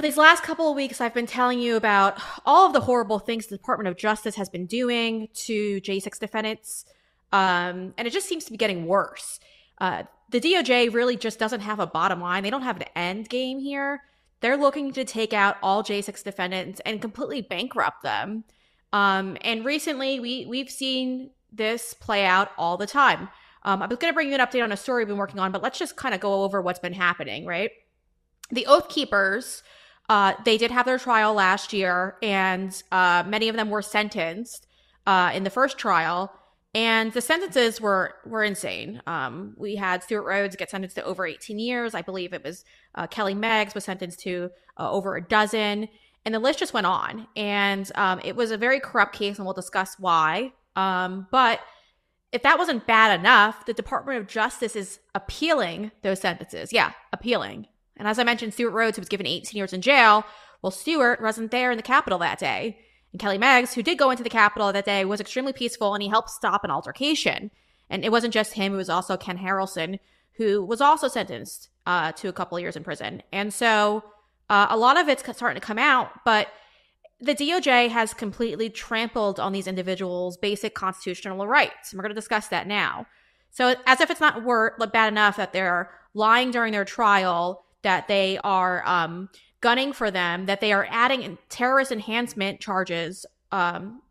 for these last couple of weeks, I've been telling you about all of the horrible things the Department of Justice has been doing to J6 defendants. Um, and it just seems to be getting worse. Uh, the DOJ really just doesn't have a bottom line. They don't have an end game here. They're looking to take out all J6 defendants and completely bankrupt them. Um, and recently, we we've seen this play out all the time. Um, I was going to bring you an update on a story we've been working on, but let's just kind of go over what's been happening, right? The Oath Keepers, uh, they did have their trial last year, and uh, many of them were sentenced uh, in the first trial and the sentences were were insane. Um, we had Stewart Rhodes get sentenced to over 18 years. I believe it was uh, Kelly Meggs was sentenced to uh, over a dozen, and the list just went on. And um, it was a very corrupt case, and we'll discuss why. Um, but if that wasn't bad enough, the Department of Justice is appealing those sentences. Yeah, appealing. And as I mentioned, Stewart Rhodes, who was given 18 years in jail, well, Stewart wasn't there in the Capitol that day. And Kelly Meggs, who did go into the Capitol that day, was extremely peaceful and he helped stop an altercation. And it wasn't just him, it was also Ken Harrelson, who was also sentenced uh, to a couple years in prison. And so uh, a lot of it's starting to come out, but the DOJ has completely trampled on these individuals' basic constitutional rights. And we're going to discuss that now. So, as if it's not wor- bad enough that they're lying during their trial, that they are um, gunning for them that they are adding terrorist enhancement charges um,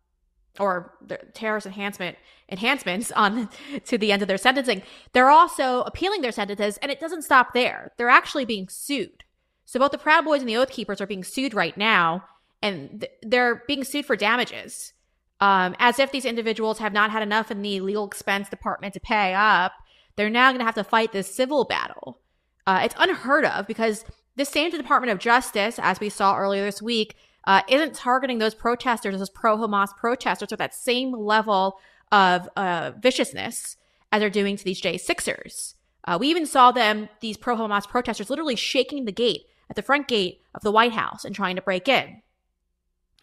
or terrorist enhancement enhancements on to the end of their sentencing. They're also appealing their sentences and it doesn't stop there. They're actually being sued. So both the proud boys and the oath keepers are being sued right now and th- they're being sued for damages um, as if these individuals have not had enough in the legal expense department to pay up. They're now going to have to fight this civil battle uh, it's unheard of because the same Department of Justice, as we saw earlier this week, uh, isn't targeting those protesters, those pro Hamas protesters, with that same level of uh, viciousness as they're doing to these J6ers. Uh, we even saw them, these pro Hamas protesters, literally shaking the gate at the front gate of the White House and trying to break in.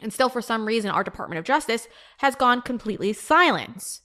And still, for some reason, our Department of Justice has gone completely silent.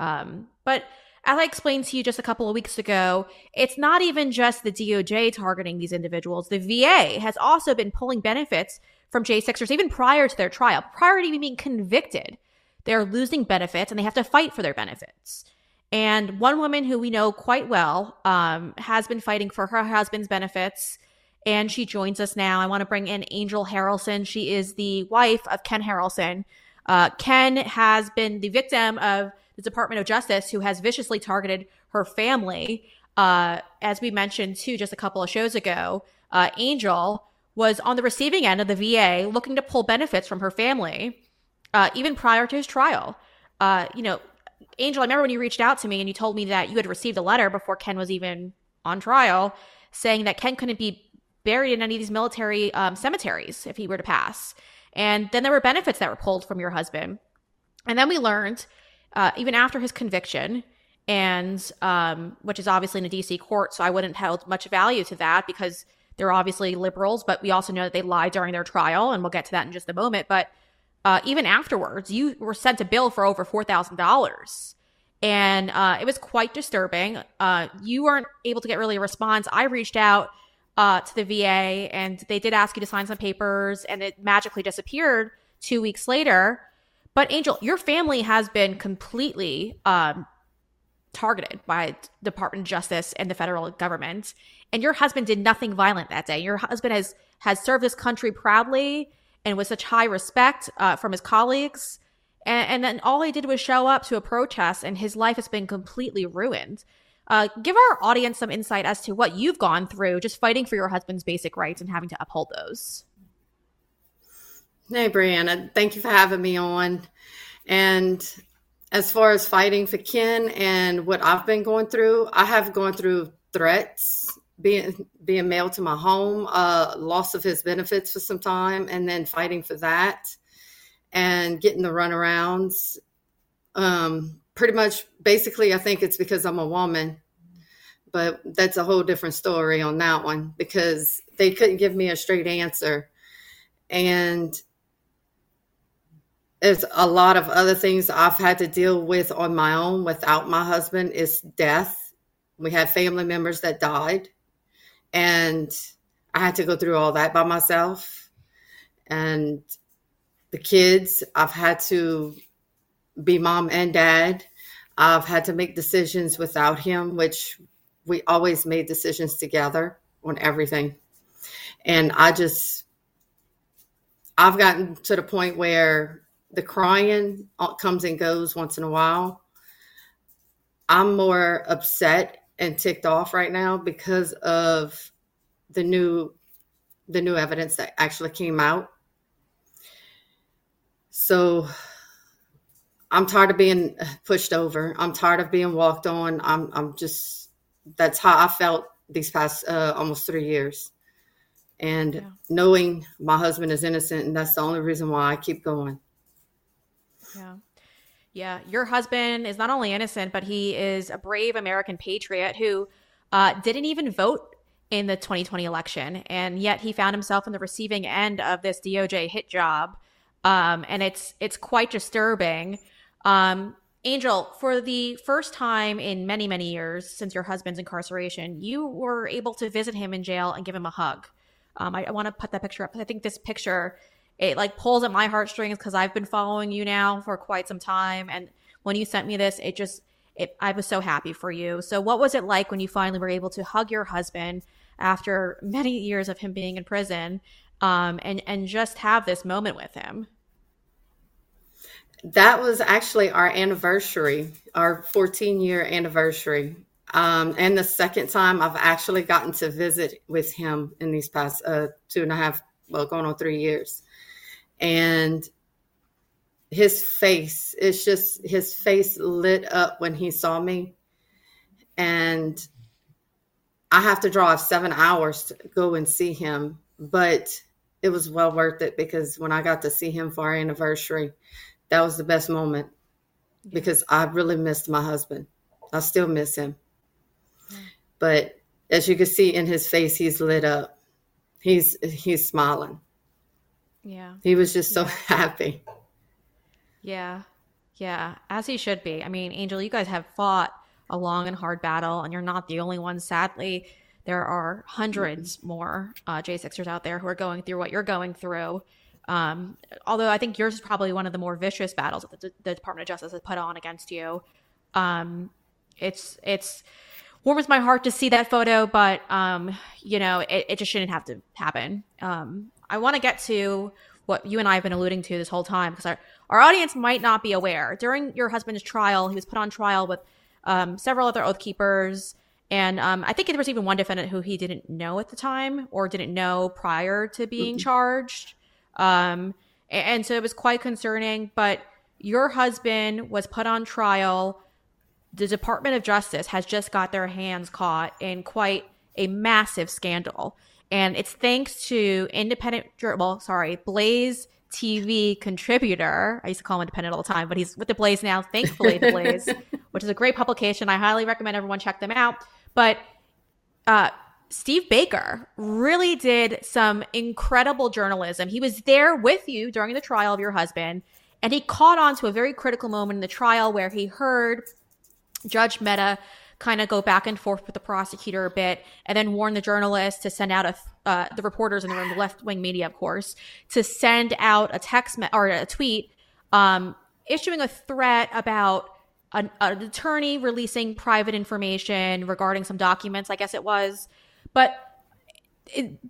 Um, but as I explained to you just a couple of weeks ago, it's not even just the DOJ targeting these individuals. The VA has also been pulling benefits from J6ers even prior to their trial, prior to even being convicted. They're losing benefits and they have to fight for their benefits. And one woman who we know quite well um, has been fighting for her husband's benefits. And she joins us now. I want to bring in Angel Harrelson. She is the wife of Ken Harrelson. Uh, Ken has been the victim of the Department of Justice, who has viciously targeted her family. Uh, as we mentioned too, just a couple of shows ago, uh, Angel was on the receiving end of the VA looking to pull benefits from her family, uh, even prior to his trial. Uh, you know, Angel, I remember when you reached out to me and you told me that you had received a letter before Ken was even on trial saying that Ken couldn't be buried in any of these military um, cemeteries if he were to pass. And then there were benefits that were pulled from your husband. And then we learned uh, even after his conviction, and um, which is obviously in a DC court, so I wouldn't hold much value to that because they're obviously liberals, but we also know that they lied during their trial, and we'll get to that in just a moment. But uh, even afterwards, you were sent a bill for over four thousand dollars, and uh, it was quite disturbing. Uh, you weren't able to get really a response. I reached out uh, to the VA, and they did ask you to sign some papers, and it magically disappeared two weeks later. But Angel, your family has been completely um, targeted by Department of Justice and the federal government, and your husband did nothing violent that day. Your husband has has served this country proudly and with such high respect uh, from his colleagues. And, and, then all he did was show up to a protest, and his life has been completely ruined. Uh, give our audience some insight as to what you've gone through just fighting for your husband's basic rights and having to uphold those. Hey, Breanna, thank you for having me on. And as far as fighting for Ken and what I've been going through, I have gone through threats, being being mailed to my home, uh, loss of his benefits for some time, and then fighting for that, and getting the runarounds. Um, pretty much, basically, I think it's because I'm a woman, but that's a whole different story on that one because they couldn't give me a straight answer, and there's a lot of other things I've had to deal with on my own without my husband is death. We had family members that died and I had to go through all that by myself. And the kids, I've had to be mom and dad. I've had to make decisions without him, which we always made decisions together on everything. And I just, I've gotten to the point where the crying comes and goes once in a while. I'm more upset and ticked off right now because of the new the new evidence that actually came out. So I'm tired of being pushed over. I'm tired of being walked on. I'm I'm just that's how I felt these past uh, almost three years, and yeah. knowing my husband is innocent, and that's the only reason why I keep going. Yeah. Yeah, your husband is not only innocent, but he is a brave American patriot who uh, didn't even vote in the 2020 election, and yet he found himself in the receiving end of this DOJ hit job, um, and it's it's quite disturbing. Um, Angel, for the first time in many many years since your husband's incarceration, you were able to visit him in jail and give him a hug. Um, I, I want to put that picture up. I think this picture it like pulls at my heartstrings because I've been following you now for quite some time. And when you sent me this, it just, it, I was so happy for you. So, what was it like when you finally were able to hug your husband after many years of him being in prison, um, and and just have this moment with him? That was actually our anniversary, our 14 year anniversary. Um, and the second time I've actually gotten to visit with him in these past uh, two and a half, well, going on three years and his face it's just his face lit up when he saw me. And i have to drive seven hours to go and see him but it was well worth it because when i got to see him for our anniversary that was the best moment because i really missed my husband. I still miss him. But as you can see in his face he's lit up. He's he's smiling yeah. He was just so yeah. happy. Yeah. Yeah. As he should be. I mean, Angel, you guys have fought a long and hard battle, and you're not the only one. Sadly, there are 100s mm-hmm. more uh, J6ers out there who are going through what you're going through. Um, although I think yours is probably one of the more vicious battles that the, the Department of Justice has put on against you. Um, it's it's warms my heart to see that photo, but um, you know, it, it just shouldn't have to happen. Um, I want to get to what you and I have been alluding to this whole time because our, our audience might not be aware. During your husband's trial, he was put on trial with um, several other oath keepers. And um, I think there was even one defendant who he didn't know at the time or didn't know prior to being mm-hmm. charged. Um, and so it was quite concerning. But your husband was put on trial. The Department of Justice has just got their hands caught in quite a massive scandal and it's thanks to independent, well, sorry, Blaze TV contributor. I used to call him independent all the time, but he's with the Blaze now. Thankfully, the Blaze, which is a great publication. I highly recommend everyone check them out. But uh, Steve Baker really did some incredible journalism. He was there with you during the trial of your husband, and he caught on to a very critical moment in the trial where he heard Judge Mehta kind of go back and forth with the prosecutor a bit, and then warn the journalists to send out a uh, the reporters in the room, the left wing media, of course, to send out a text me- or a tweet um, issuing a threat about an, an attorney releasing private information regarding some documents. I guess it was, but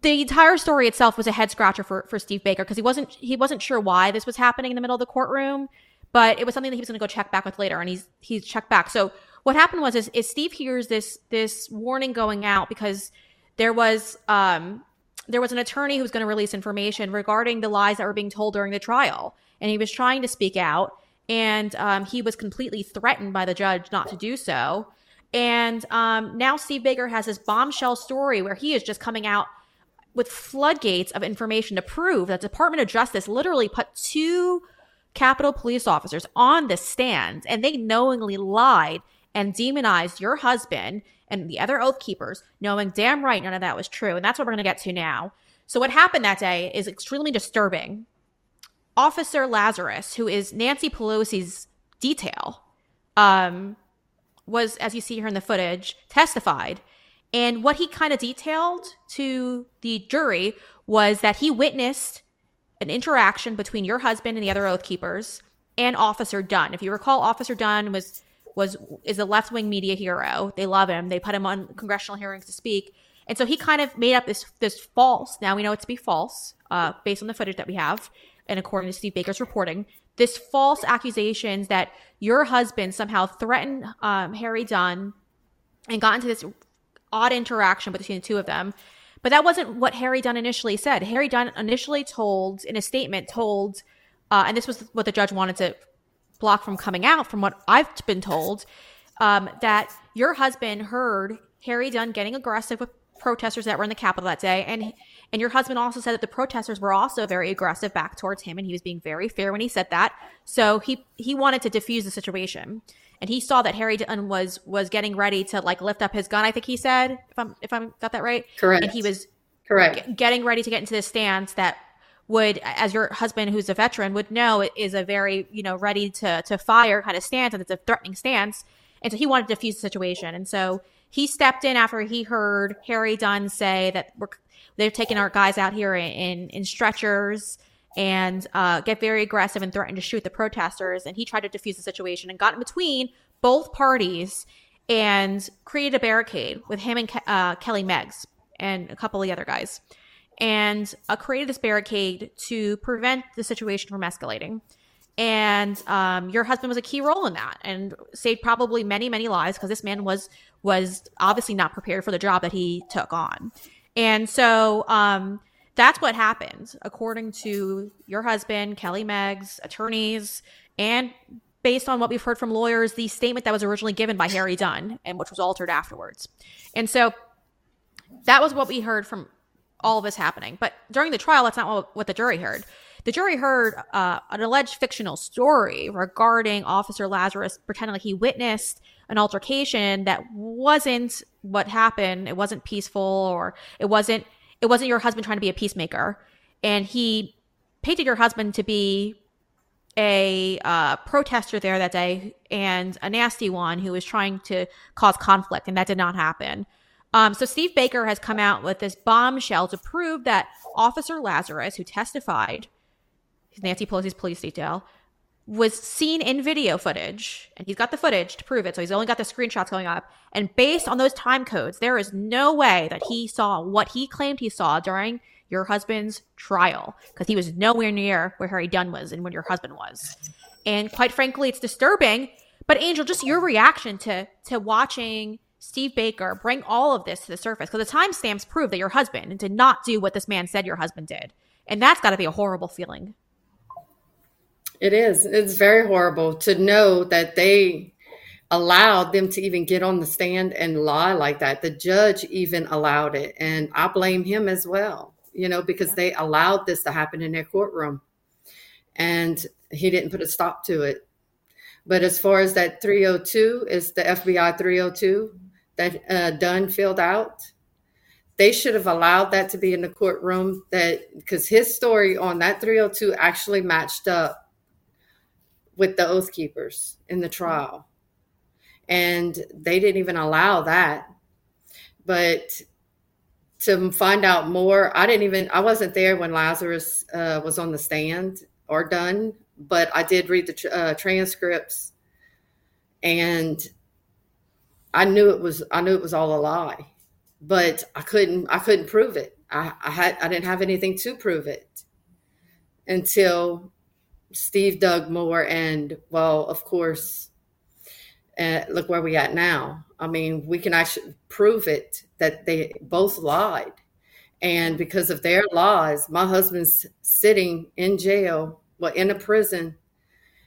the entire story itself was a head scratcher for, for Steve Baker because he wasn't he wasn't sure why this was happening in the middle of the courtroom, but it was something that he was going to go check back with later, and he's he's checked back. So what happened was is, is Steve hears this this warning going out because there was um there was an attorney who was going to release information regarding the lies that were being told during the trial, and he was trying to speak out, and um, he was completely threatened by the judge not to do so. And um, now Steve Baker has this bombshell story where he is just coming out with floodgates of information to prove that Department of Justice literally put two Capitol police officers on the stand and they knowingly lied and demonized your husband and the other oath keepers, knowing damn right none of that was true. And that's what we're going to get to now. So, what happened that day is extremely disturbing. Officer Lazarus, who is Nancy Pelosi's detail, um, was, as you see here in the footage, testified. And what he kind of detailed to the jury was that he witnessed an interaction between your husband and the other oath keepers and Officer Dunn. If you recall, Officer Dunn was was is a left wing media hero. They love him. They put him on congressional hearings to speak. And so he kind of made up this this false. Now we know it to be false, uh, based on the footage that we have, and according to Steve Baker's reporting, this false accusations that your husband somehow threatened um, Harry Dunn and got into this odd interaction between the two of them. But that wasn't what Harry Dunn initially said. Harry Dunn initially told, in a statement, told, uh, and this was what the judge wanted to block from coming out, from what I've been told, um, that your husband heard Harry Dunn getting aggressive with protesters that were in the Capitol that day, and and your husband also said that the protesters were also very aggressive back towards him, and he was being very fair when he said that. So he he wanted to diffuse the situation, and he saw that Harry Dunn was was getting ready to like lift up his gun. I think he said, if I'm if I'm got that right, correct. And he was correct getting ready to get into this stance that would, as your husband who's a veteran would know, is a very you know ready to to fire kind of stance, and it's a threatening stance. And so he wanted to defuse the situation, and so he stepped in after he heard Harry Dunn say that we're they're taking our guys out here in in stretchers and uh, get very aggressive and threaten to shoot the protesters. And he tried to defuse the situation and got in between both parties and created a barricade with him and Ke- uh, Kelly Meggs and a couple of the other guys, and uh, created this barricade to prevent the situation from escalating. And um, your husband was a key role in that, and saved probably many, many lives because this man was was obviously not prepared for the job that he took on. And so um, that's what happened, according to your husband, Kelly Meggs, attorneys, and based on what we've heard from lawyers, the statement that was originally given by Harry Dunn and which was altered afterwards. And so that was what we heard from all this happening. But during the trial, that's not what, what the jury heard. The jury heard uh, an alleged fictional story regarding Officer Lazarus pretending like he witnessed an altercation that wasn't what happened. It wasn't peaceful, or it wasn't it wasn't your husband trying to be a peacemaker. And he painted your husband to be a uh, protester there that day and a nasty one who was trying to cause conflict, and that did not happen. Um, so Steve Baker has come out with this bombshell to prove that Officer Lazarus, who testified, Nancy Pelosi's police detail, was seen in video footage, and he's got the footage to prove it. So he's only got the screenshots going up. And based on those time codes, there is no way that he saw what he claimed he saw during your husband's trial because he was nowhere near where Harry Dunn was and when your husband was. And quite frankly, it's disturbing. But Angel, just your reaction to to watching Steve Baker bring all of this to the surface because the timestamps prove that your husband did not do what this man said your husband did, and that's got to be a horrible feeling. It is. It's very horrible to know that they allowed them to even get on the stand and lie like that. The judge even allowed it. And I blame him as well, you know, because they allowed this to happen in their courtroom. And he didn't put a stop to it. But as far as that 302 is the FBI 302 that uh, Dunn filled out, they should have allowed that to be in the courtroom. That because his story on that 302 actually matched up with the oath keepers in the trial. And they didn't even allow that. But to find out more, I didn't even, I wasn't there when Lazarus uh, was on the stand or Dunn, but I did read the uh, transcripts and I knew it was, I knew it was all a lie, but I couldn't, I couldn't prove it. I, I had, I didn't have anything to prove it until Steve dug more, and well, of course, uh, look where we at now. I mean, we can actually prove it that they both lied, and because of their lies, my husband's sitting in jail, well, in a prison,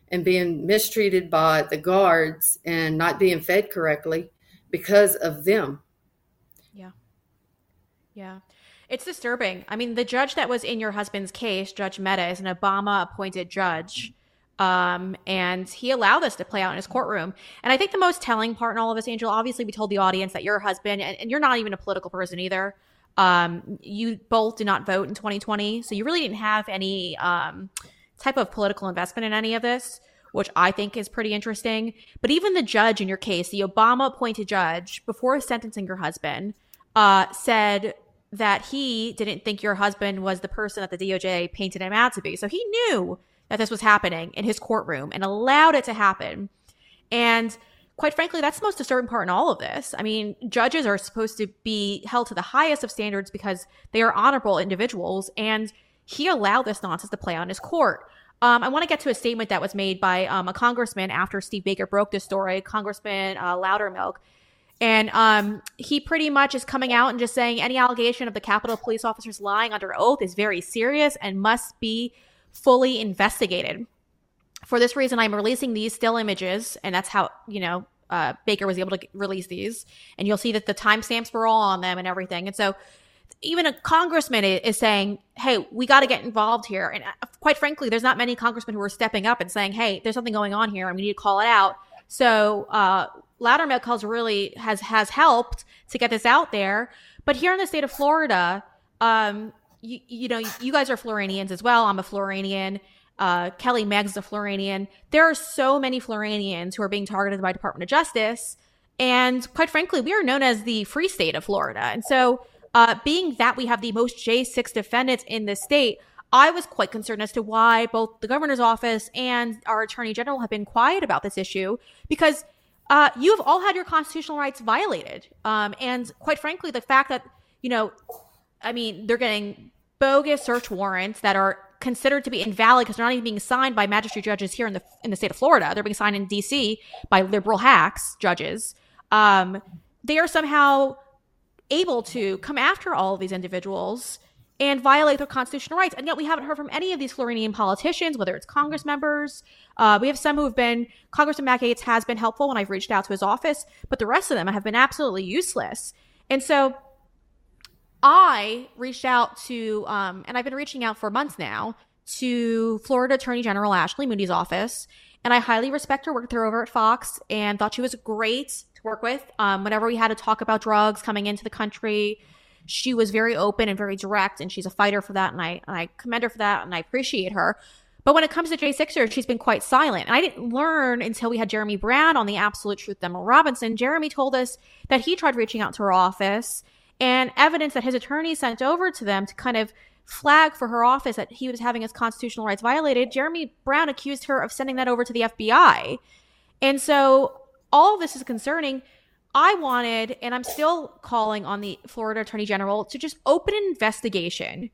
and being mistreated by the guards and not being fed correctly because of them. Yeah. Yeah. It's disturbing. I mean, the judge that was in your husband's case, Judge Mehta, is an Obama appointed judge. Um, and he allowed this to play out in his courtroom. And I think the most telling part in all of this, Angel, obviously, we told the audience that your husband, and, and you're not even a political person either. Um, you both did not vote in 2020. So you really didn't have any um, type of political investment in any of this, which I think is pretty interesting. But even the judge in your case, the Obama appointed judge, before sentencing your husband, uh, said that he didn't think your husband was the person that the DOJ painted him out to be. So he knew that this was happening in his courtroom and allowed it to happen. And quite frankly, that's the most disturbing part in all of this. I mean, judges are supposed to be held to the highest of standards because they are honorable individuals. And he allowed this nonsense to play on his court. Um, I want to get to a statement that was made by um, a congressman after Steve Baker broke this story, Congressman uh, Loudermilk. And um, he pretty much is coming out and just saying any allegation of the Capitol police officers lying under oath is very serious and must be fully investigated. For this reason, I'm releasing these still images, and that's how, you know, uh, Baker was able to release these. And you'll see that the timestamps were all on them and everything. And so even a congressman is saying, hey, we got to get involved here. And uh, quite frankly, there's not many congressmen who are stepping up and saying, hey, there's something going on here and we need to call it out. So uh, Loudermilk has really has has helped to get this out there. But here in the state of Florida, um, you, you know, you guys are Floridians as well. I'm a Floridian. Uh, Kelly Meggs is a Floridian. There are so many Floridians who are being targeted by Department of Justice. And quite frankly, we are known as the free state of Florida. And so, uh, being that we have the most J6 defendants in the state, I was quite concerned as to why both the governor's office and our attorney general have been quiet about this issue because uh, you have all had your constitutional rights violated. Um, and quite frankly, the fact that, you know, I mean, they're getting bogus search warrants that are considered to be invalid because they're not even being signed by magistrate judges here in the in the state of Florida. They're being signed in D.C. by liberal hacks judges. Um, they are somehow able to come after all of these individuals and violate their constitutional rights. And yet we haven't heard from any of these Floridian politicians, whether it's Congress members. Uh, we have some who have been, Congressman Matt Gaetz has been helpful when I've reached out to his office, but the rest of them have been absolutely useless. And so I reached out to, um, and I've been reaching out for months now to Florida Attorney General Ashley Moody's office. And I highly respect her work there over at Fox and thought she was great to work with. Um, whenever we had to talk about drugs coming into the country, she was very open and very direct, and she's a fighter for that. And I, and I commend her for that, and I appreciate her. But when it comes to J6er, she's been quite silent. And I didn't learn until we had Jeremy Brown on the Absolute Truth Emerald Robinson. Jeremy told us that he tried reaching out to her office and evidence that his attorney sent over to them to kind of flag for her office that he was having his constitutional rights violated, Jeremy Brown accused her of sending that over to the FBI. And so all this is concerning. I wanted, and I'm still calling on the Florida Attorney General to just open an investigation.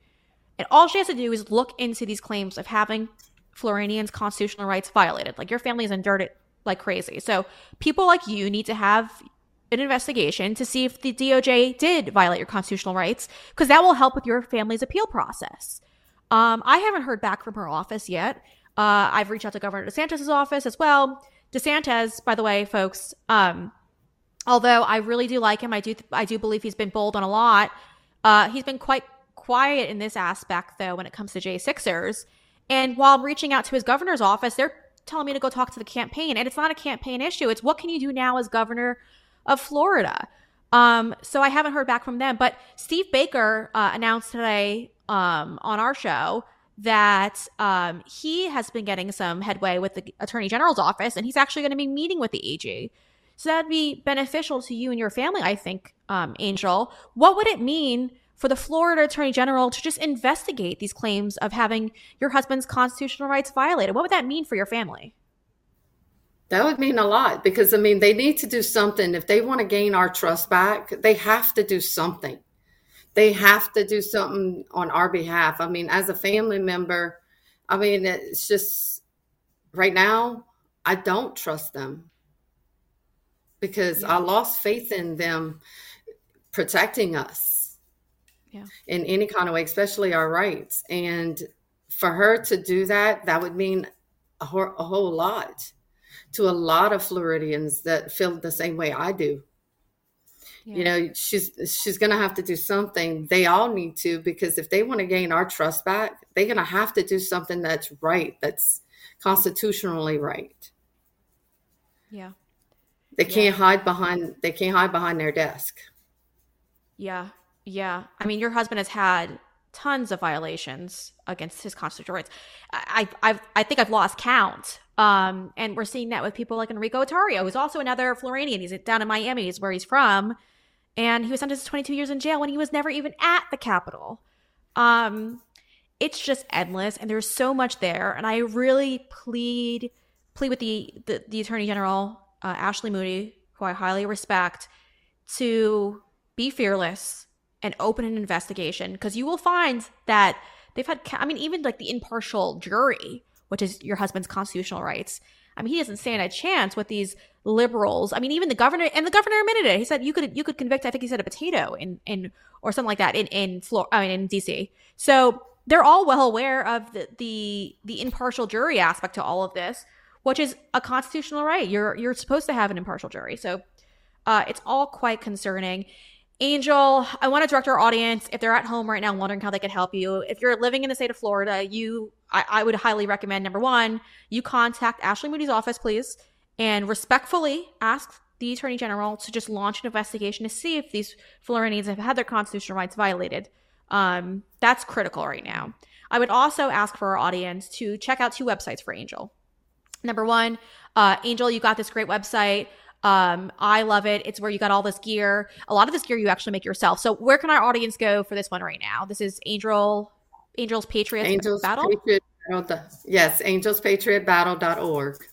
And all she has to do is look into these claims of having Floridians' constitutional rights violated. Like your family endured it like crazy. So people like you need to have an investigation to see if the DOJ did violate your constitutional rights, because that will help with your family's appeal process. Um, I haven't heard back from her office yet. Uh, I've reached out to Governor DeSantis' office as well. DeSantis, by the way, folks, um, although I really do like him, I do I do believe he's been bold on a lot. Uh, he's been quite quiet in this aspect, though, when it comes to J6ers. And while I'm reaching out to his governor's office, they're telling me to go talk to the campaign. And it's not a campaign issue. It's what can you do now as governor of Florida. Um, so I haven't heard back from them. But Steve Baker uh, announced today um, on our show that um, he has been getting some headway with the Attorney General's office, and he's actually going to be meeting with the AG. So that'd be beneficial to you and your family, I think, um, Angel. What would it mean for the Florida Attorney General to just investigate these claims of having your husband's constitutional rights violated? What would that mean for your family? That would mean a lot because I mean they need to do something if they want to gain our trust back. They have to do something. They have to do something on our behalf. I mean, as a family member, I mean it's just right now I don't trust them because yeah. I lost faith in them protecting us yeah. in any kind of way, especially our rights. And for her to do that, that would mean a, whole, a whole lot to a lot of Floridians that feel the same way I do. Yeah. You know, she's she's going to have to do something. They all need to because if they want to gain our trust back, they're going to have to do something that's right, that's constitutionally right. Yeah. They can't hide behind they can't hide behind their desk. Yeah. Yeah. I mean, your husband has had tons of violations against his constitutional rights. I, I, I think I've lost count. Um, and we're seeing that with people like Enrique Tarrio, who's also another Floridian. He's down in Miami, is where he's from. And he was sentenced to 22 years in jail when he was never even at the Capitol. Um, it's just endless, and there's so much there. And I really plead plead with the the, the Attorney General uh, Ashley Moody, who I highly respect, to be fearless and open an investigation because you will find that they've had. I mean, even like the impartial jury, which is your husband's constitutional rights. I mean, he doesn't stand a chance with these liberals. I mean, even the governor and the governor admitted it. He said you could you could convict. I think he said a potato in in or something like that in in Florida. I mean, in DC. So they're all well aware of the the the impartial jury aspect to all of this, which is a constitutional right. You're you're supposed to have an impartial jury. So uh, it's all quite concerning. Angel, I want to direct our audience if they're at home right now wondering how they could help you. If you're living in the state of Florida, you I, I would highly recommend number one, you contact Ashley Moody's office, please, and respectfully ask the Attorney General to just launch an investigation to see if these Floridians have had their constitutional rights violated. Um, that's critical right now. I would also ask for our audience to check out two websites for Angel. Number one, uh, Angel, you got this great website. Um, I love it. It's where you got all this gear. A lot of this gear you actually make yourself. So where can our audience go for this one right now? This is Angel Angels Patriots Angels Battle. Patriot Battle. Yes, angelspatriotbattle.org.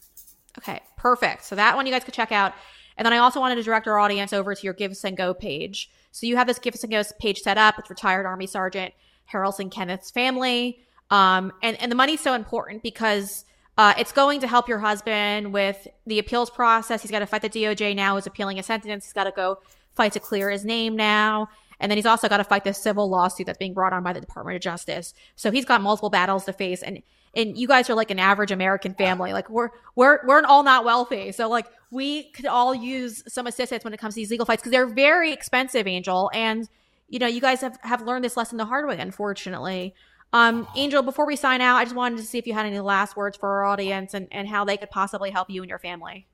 Okay, perfect. So that one you guys could check out. And then I also wanted to direct our audience over to your GiveSendGo page. So you have this GiveSendGo page set up. It's retired Army Sergeant Harrelson Kenneth's family. Um, and, and the money's so important because uh, it's going to help your husband with the appeals process. He's got to fight the DOJ now. He's appealing a sentence. He's got to go fight to clear his name now. And then he's also got to fight this civil lawsuit that's being brought on by the Department of Justice. So he's got multiple battles to face. And and you guys are like an average American family. Like we're we're we're all not wealthy. So like we could all use some assistance when it comes to these legal fights because they're very expensive, Angel. And you know, you guys have, have learned this lesson the hard way, unfortunately. Um, Angel, before we sign out, I just wanted to see if you had any last words for our audience and, and how they could possibly help you and your family.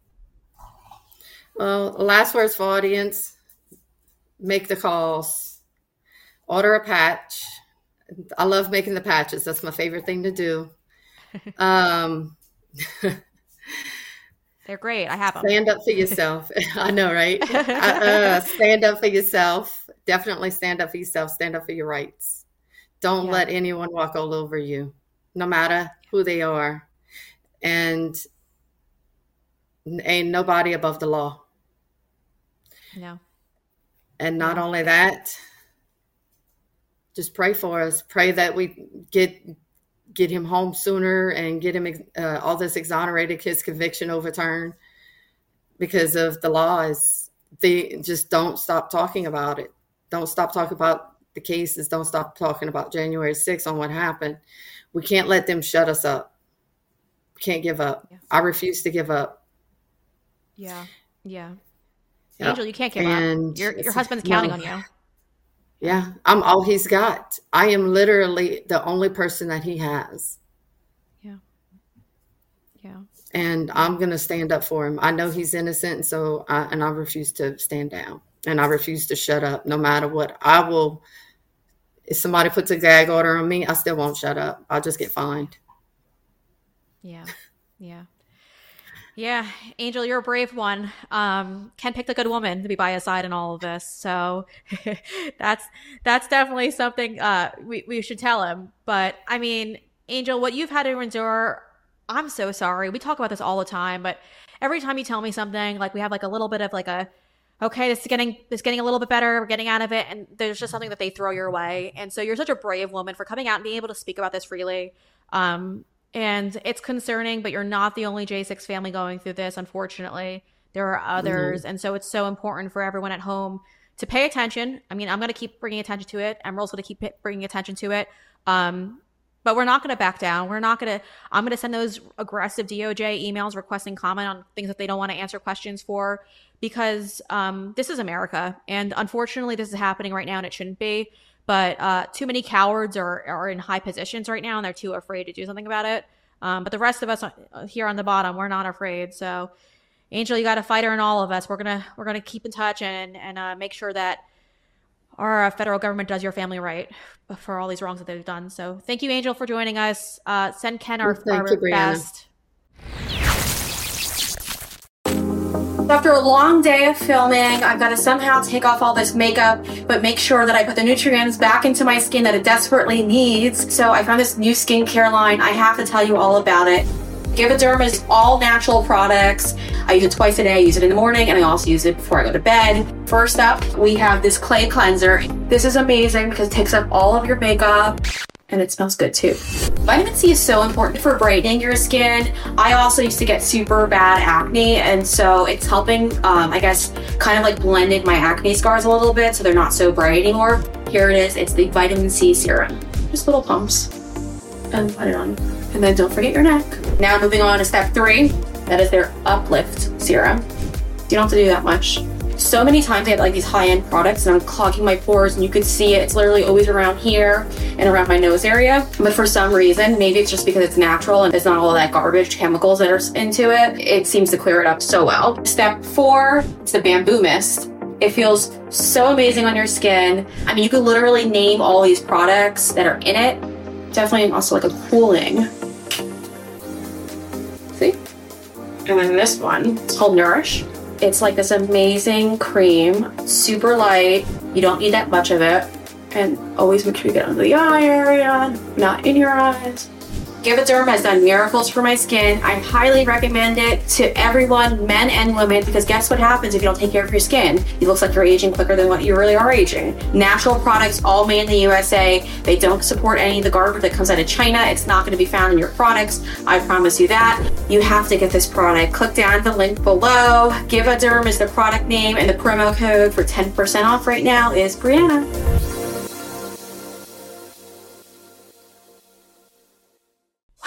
Well, last words for audience make the calls, order a patch. I love making the patches. That's my favorite thing to do. Um, They're great. I have them. Stand up for yourself. I know, right? uh, uh, stand up for yourself. Definitely stand up for yourself. Stand up for your rights. Don't yeah. let anyone walk all over you, no matter who they are. And ain't nobody above the law. No. And not no. only that, just pray for us. Pray that we get get him home sooner and get him uh, all this exonerated, his conviction overturned because of the laws. They just don't stop talking about it. Don't stop talking about the cases. Don't stop talking about January 6th on what happened. We can't let them shut us up. can't give up. Yeah. I refuse to give up. Yeah. Yeah. Angel, you can't give and up. Your, your husband's counting no. on you. Yeah, I'm all he's got. I am literally the only person that he has. Yeah. Yeah. And I'm going to stand up for him. I know he's innocent, and so I, and I refuse to stand down, and I refuse to shut up, no matter what. I will. If somebody puts a gag order on me, I still won't shut up. I'll just get fined. Yeah. Yeah. Yeah, Angel, you're a brave one. Um, Ken picked a good woman to be by his side in all of this, so that's that's definitely something uh, we we should tell him. But I mean, Angel, what you've had to endure, I'm so sorry. We talk about this all the time, but every time you tell me something, like we have like a little bit of like a okay, this is getting this is getting a little bit better. We're getting out of it, and there's just something that they throw your way. And so you're such a brave woman for coming out and being able to speak about this freely. Um, and it's concerning, but you're not the only J6 family going through this, unfortunately. There are others. Mm-hmm. And so it's so important for everyone at home to pay attention. I mean, I'm going to keep bringing attention to it. Emerald's going to keep bringing attention to it. Um, but we're not going to back down. We're not going to, I'm going to send those aggressive DOJ emails requesting comment on things that they don't want to answer questions for because um, this is America. And unfortunately, this is happening right now and it shouldn't be. But uh, too many cowards are, are in high positions right now and they're too afraid to do something about it. Um, but the rest of us uh, here on the bottom, we're not afraid. So, Angel, you got a fighter in all of us. We're gonna we're gonna keep in touch and and uh, make sure that our uh, federal government does your family right for all these wrongs that they've done. So, thank you, Angel, for joining us. Uh, send Ken our, our you, best. After a long day of filming, I've got to somehow take off all this makeup, but make sure that I put the nutrients back into my skin that it desperately needs. So I found this new skincare line. I have to tell you all about it. GiveADerm is all natural products. I use it twice a day. I use it in the morning and I also use it before I go to bed. First up, we have this clay cleanser. This is amazing because it takes up all of your makeup and it smells good too. Vitamin C is so important for brightening your skin. I also used to get super bad acne, and so it's helping, um, I guess, kind of like blended my acne scars a little bit so they're not so bright anymore. Here it is, it's the vitamin C serum. Just little pumps and put it on. And then don't forget your neck. Now moving on to step three, that is their uplift serum. You don't have to do that much so many times I had like these high-end products and I'm clogging my pores and you could see it. It's literally always around here and around my nose area. But for some reason, maybe it's just because it's natural and it's not all that garbage chemicals that are into it, it seems to clear it up so well. Step four, it's the bamboo mist. It feels so amazing on your skin. I mean, you could literally name all these products that are in it. Definitely also like a cooling. See? And then this one, it's called Nourish. It's like this amazing cream, super light. You don't need that much of it. And always make sure you get under the eye area, not in your eyes. GiveADerm has done miracles for my skin. I highly recommend it to everyone, men and women, because guess what happens if you don't take care of your skin? It looks like you're aging quicker than what you really are aging. Natural products, all made in the USA. They don't support any of the garbage that comes out of China. It's not going to be found in your products. I promise you that. You have to get this product. Click down the link below. GiveADerm is the product name, and the promo code for 10% off right now is Breanna.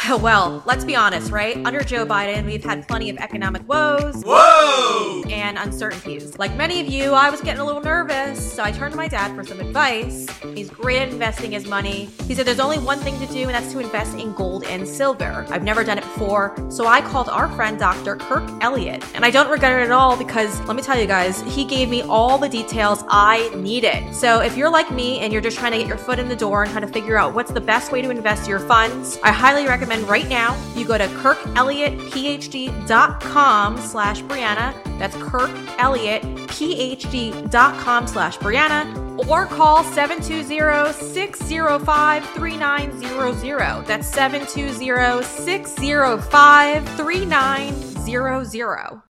Well, let's be honest, right? Under Joe Biden, we've had plenty of economic woes. Whoa! And uncertainties. Like many of you, I was getting a little nervous, so I turned to my dad for some advice. He's great at investing his money. He said there's only one thing to do, and that's to invest in gold and silver. I've never done it before, so I called our friend Dr. Kirk Elliott. And I don't regret it at all because let me tell you guys, he gave me all the details I needed. So if you're like me and you're just trying to get your foot in the door and trying to figure out what's the best way to invest your funds, I highly recommend recommend right now you go to kirkelliottphd.com slash Breanna. That's kirkelliottphd.com slash Breanna. Or call 720-605-3900. That's 720-605-3900.